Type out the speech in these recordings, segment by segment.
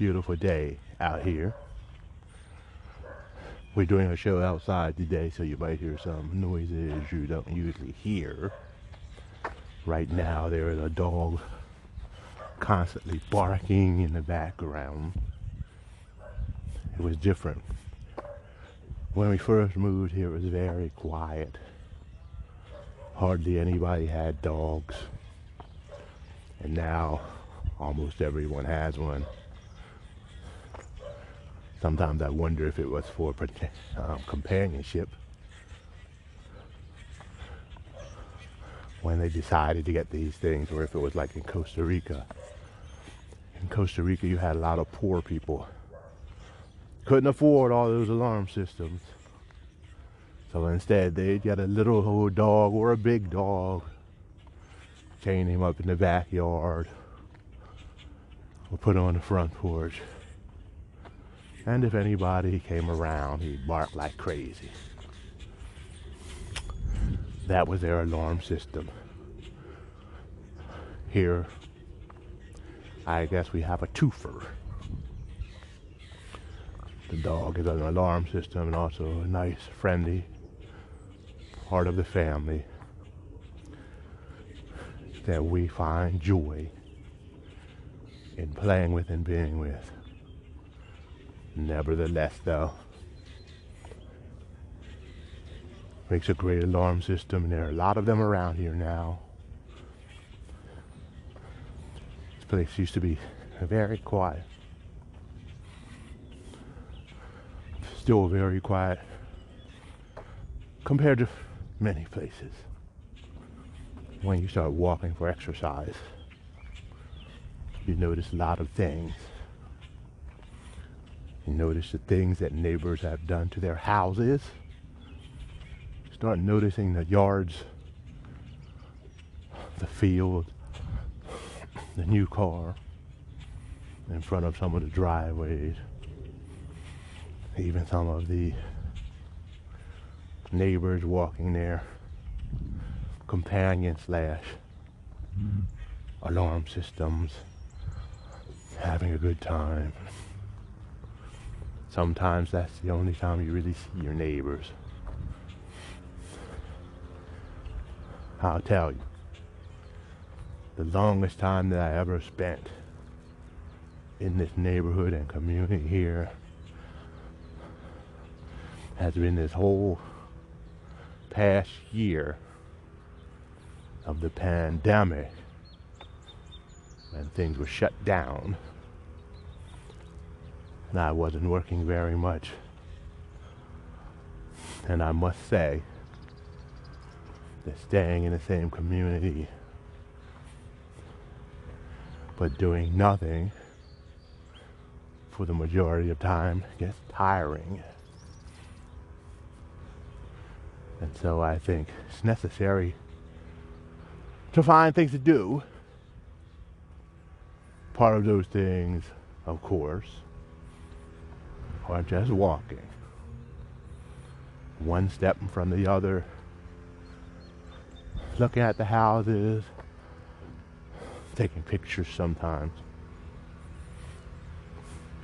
beautiful day out here. We're doing a show outside today, so you might hear some noises you don't usually hear. Right now, there is a dog constantly barking in the background. It was different. When we first moved here, it was very quiet. Hardly anybody had dogs. And now, almost everyone has one. Sometimes I wonder if it was for um, companionship. When they decided to get these things, or if it was like in Costa Rica. In Costa Rica, you had a lot of poor people. Couldn't afford all those alarm systems. So instead, they'd get a little old dog or a big dog, chain him up in the backyard, or put him on the front porch. And if anybody came around, he'd bark like crazy. That was their alarm system. Here, I guess we have a twofer. The dog is an alarm system and also a nice, friendly part of the family that we find joy in playing with and being with. Nevertheless, though, makes a great alarm system, there are a lot of them around here now. This place used to be very quiet. Still very quiet compared to many places. When you start walking for exercise, you notice a lot of things. You notice the things that neighbors have done to their houses. Start noticing the yards, the field, the new car in front of some of the driveways, even some of the neighbors walking their companion slash mm-hmm. alarm systems, having a good time. Sometimes that's the only time you really see your neighbors. I'll tell you, the longest time that I ever spent in this neighborhood and community here has been this whole past year of the pandemic when things were shut down I wasn't working very much. And I must say that staying in the same community but doing nothing for the majority of time gets tiring. And so I think it's necessary to find things to do. Part of those things, of course, are just walking. One step in front of the other, looking at the houses, taking pictures sometimes,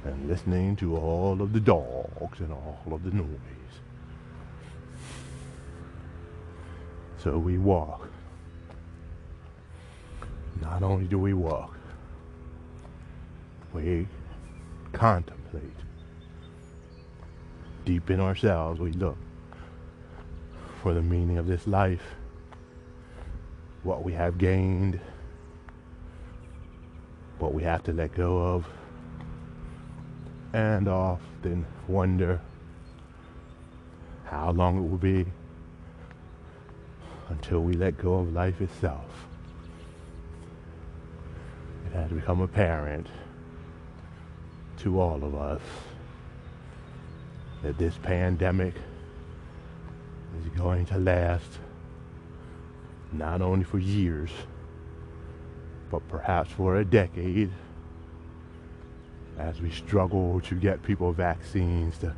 and listening to all of the dogs and all of the noise. So we walk. Not only do we walk, we contemplate. Deep in ourselves, we look for the meaning of this life, what we have gained, what we have to let go of, and often wonder how long it will be until we let go of life itself. It has become apparent to all of us that this pandemic is going to last not only for years, but perhaps for a decade as we struggle to get people vaccines to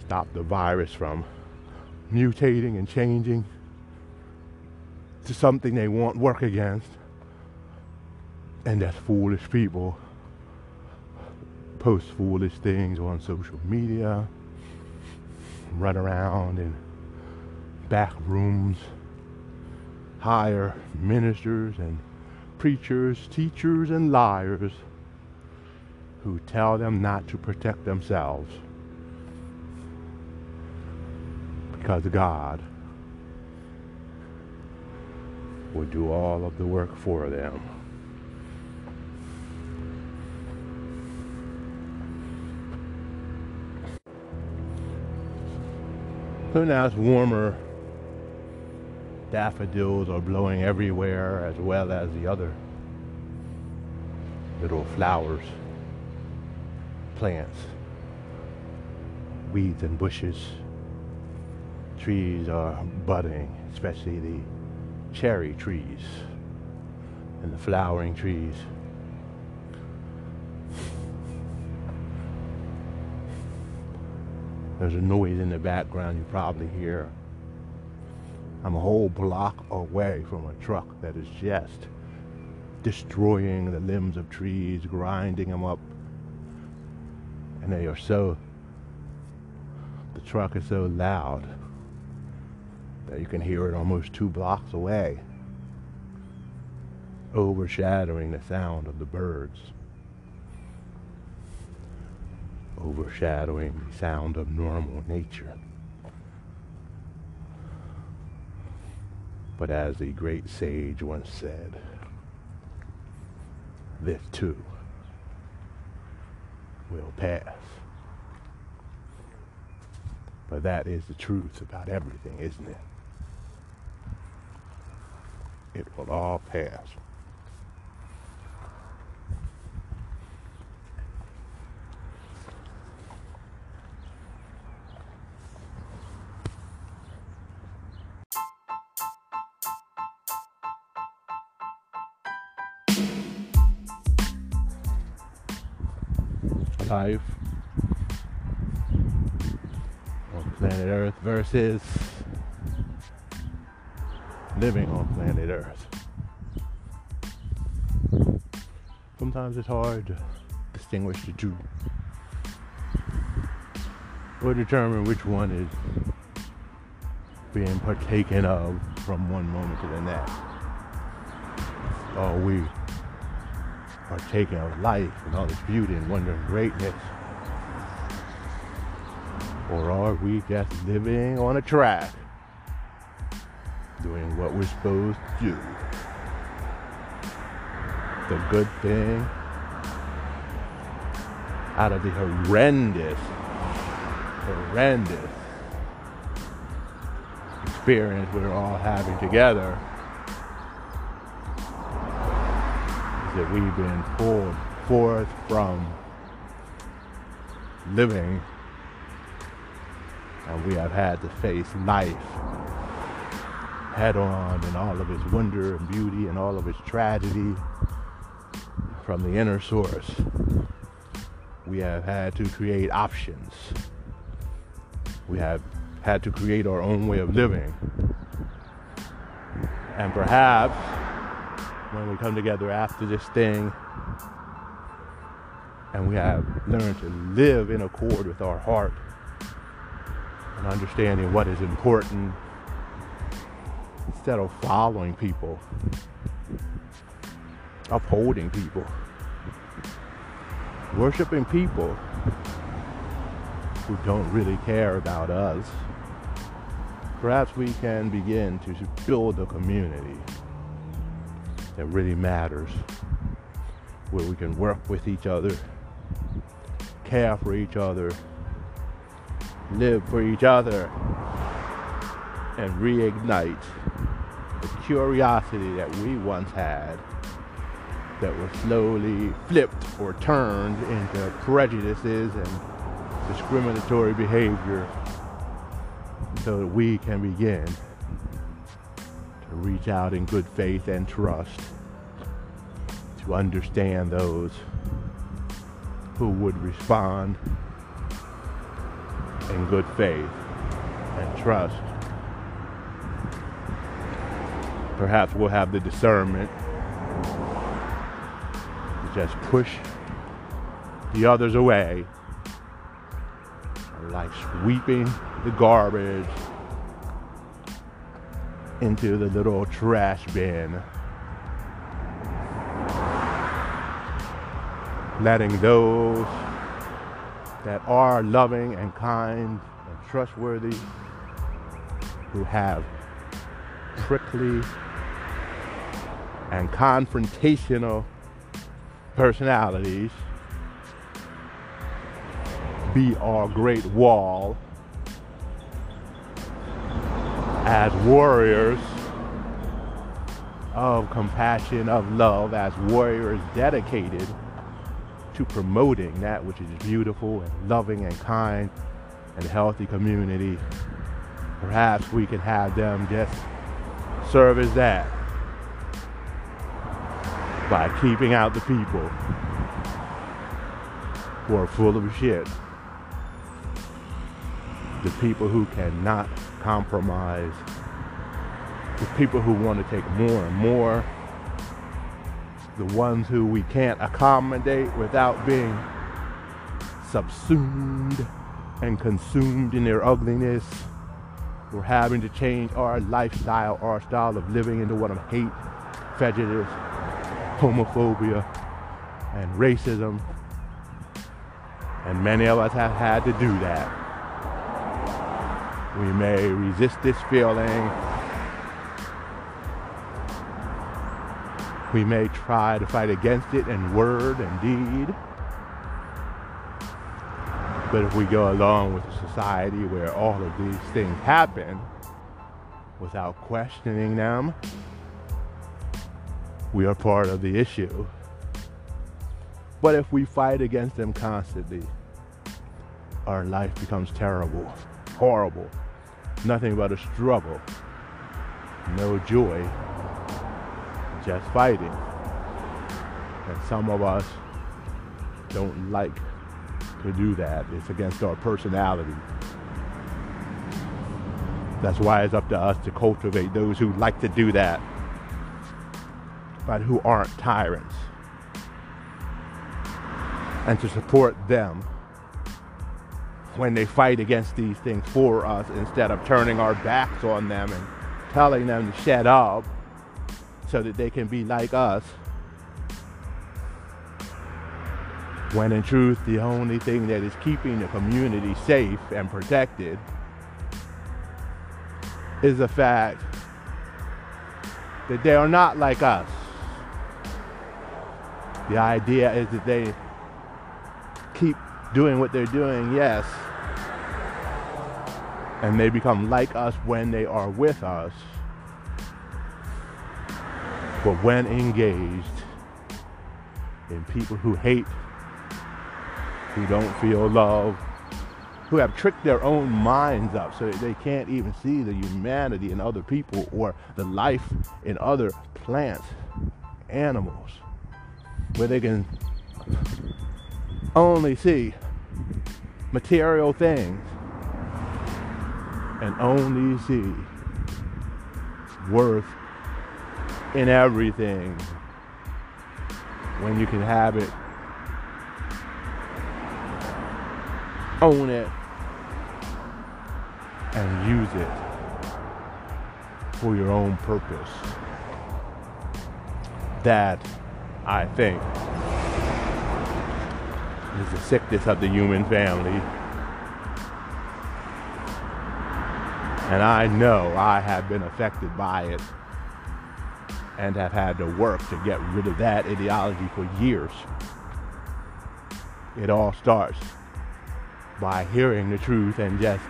stop the virus from mutating and changing to something they won't work against. And that foolish people post foolish things on social media, run around in back rooms, hire ministers and preachers, teachers, and liars who tell them not to protect themselves because God will do all of the work for them. So now it's warmer. Daffodils are blowing everywhere as well as the other little flowers, plants, weeds and bushes. Trees are budding, especially the cherry trees and the flowering trees. There's a noise in the background you probably hear. I'm a whole block away from a truck that is just destroying the limbs of trees, grinding them up. And they are so, the truck is so loud that you can hear it almost two blocks away, overshadowing the sound of the birds. Overshadowing the sound of normal nature. But as the great sage once said, this too will pass. But that is the truth about everything, isn't it? It will all pass. Life on planet Earth versus living on planet Earth. Sometimes it's hard to distinguish the two or determine which one is being partaken of from one moment to the next. Are we partaking of life and all its beauty and wonder and greatness? Or are we just living on a track, doing what we're supposed to do? The good thing out of the horrendous, horrendous experience we're all having together that we've been pulled forth from living and we have had to face life head on in all of its wonder and beauty and all of its tragedy from the inner source. We have had to create options. We have had to create our own way of living. And perhaps when we come together after this thing and we have learned to live in accord with our heart and understanding what is important instead of following people, upholding people, worshiping people who don't really care about us. Perhaps we can begin to build a community that really matters, where we can work with each other, care for each other, live for each other, and reignite the curiosity that we once had that was slowly flipped or turned into prejudices and discriminatory behavior so that we can begin reach out in good faith and trust to understand those who would respond in good faith and trust. Perhaps we'll have the discernment to just push the others away, like sweeping the garbage into the little trash bin. Letting those that are loving and kind and trustworthy, who have prickly and confrontational personalities, be our great wall as warriors of compassion, of love, as warriors dedicated to promoting that which is beautiful and loving and kind and healthy community. Perhaps we can have them just serve as that by keeping out the people who are full of shit the people who cannot compromise, with people who want to take more and more, the ones who we can't accommodate without being subsumed and consumed in their ugliness. We're having to change our lifestyle, our style of living into one of hate, prejudice, homophobia, and racism. And many of us have had to do that. We may resist this feeling. We may try to fight against it in word and deed. But if we go along with a society where all of these things happen without questioning them, we are part of the issue. But if we fight against them constantly, our life becomes terrible horrible. Nothing but a struggle. No joy. Just fighting. And some of us don't like to do that. It's against our personality. That's why it's up to us to cultivate those who like to do that, but who aren't tyrants. And to support them when they fight against these things for us instead of turning our backs on them and telling them to shut up so that they can be like us. When in truth, the only thing that is keeping the community safe and protected is the fact that they are not like us. The idea is that they keep doing what they're doing, yes. And they become like us when they are with us. But when engaged in people who hate, who don't feel love, who have tricked their own minds up so that they can't even see the humanity in other people or the life in other plants, animals, where they can only see material things and only see worth in everything when you can have it, own it, and use it for your own purpose. That, I think, is the sickness of the human family. And I know I have been affected by it and have had to work to get rid of that ideology for years. It all starts by hearing the truth and just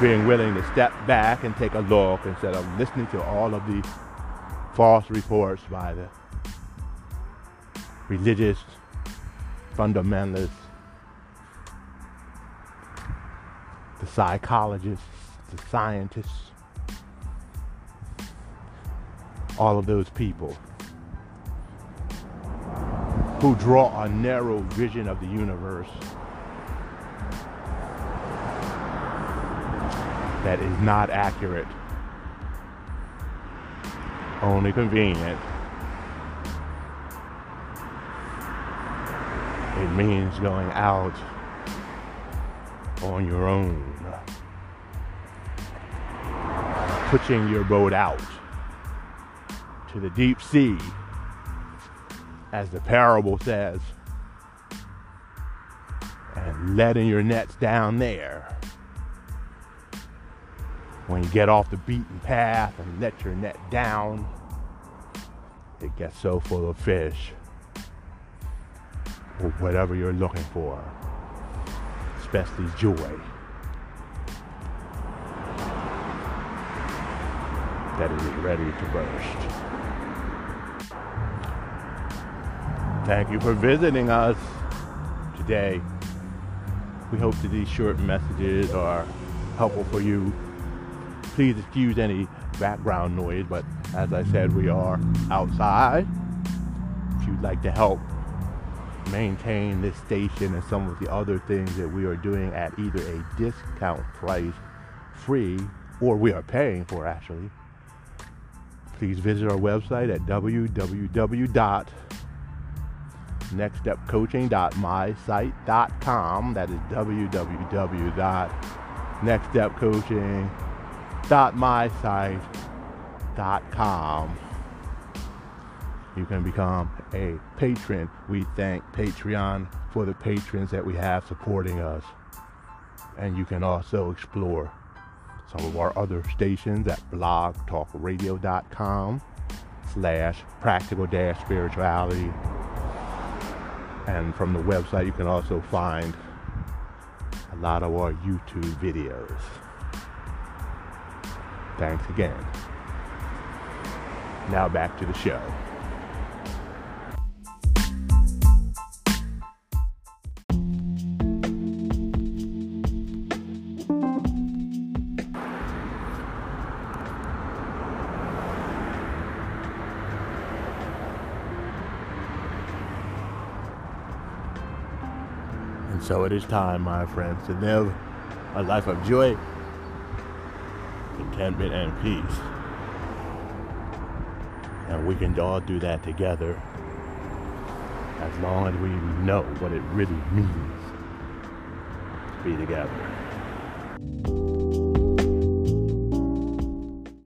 being willing to step back and take a look instead of listening to all of the false reports by the religious fundamentalists, the psychologists, the scientists, all of those people who draw a narrow vision of the universe that is not accurate, only convenient It means going out on your own. Pushing your boat out to the deep sea, as the parable says, and letting your nets down there. When you get off the beaten path and let your net down, it gets so full of fish or whatever you're looking for, especially joy. That is ready to burst. Thank you for visiting us today. We hope that these short messages are helpful for you. Please excuse any background noise, but as I said, we are outside. If you'd like to help maintain this station and some of the other things that we are doing at either a discount price, free, or we are paying for actually, please visit our website at www.nextstepcoaching.mysite.com. That is www.nextstepcoaching.mysite.com you can become a patron. We thank Patreon for the patrons that we have supporting us. And you can also explore some of our other stations at blogtalkradio.com slash practical dash spirituality. And from the website, you can also find a lot of our YouTube videos. Thanks again. Now back to the show. So it is time, my friends, to live a life of joy, contentment, and peace. And we can all do that together as long as we know what it really means to be together.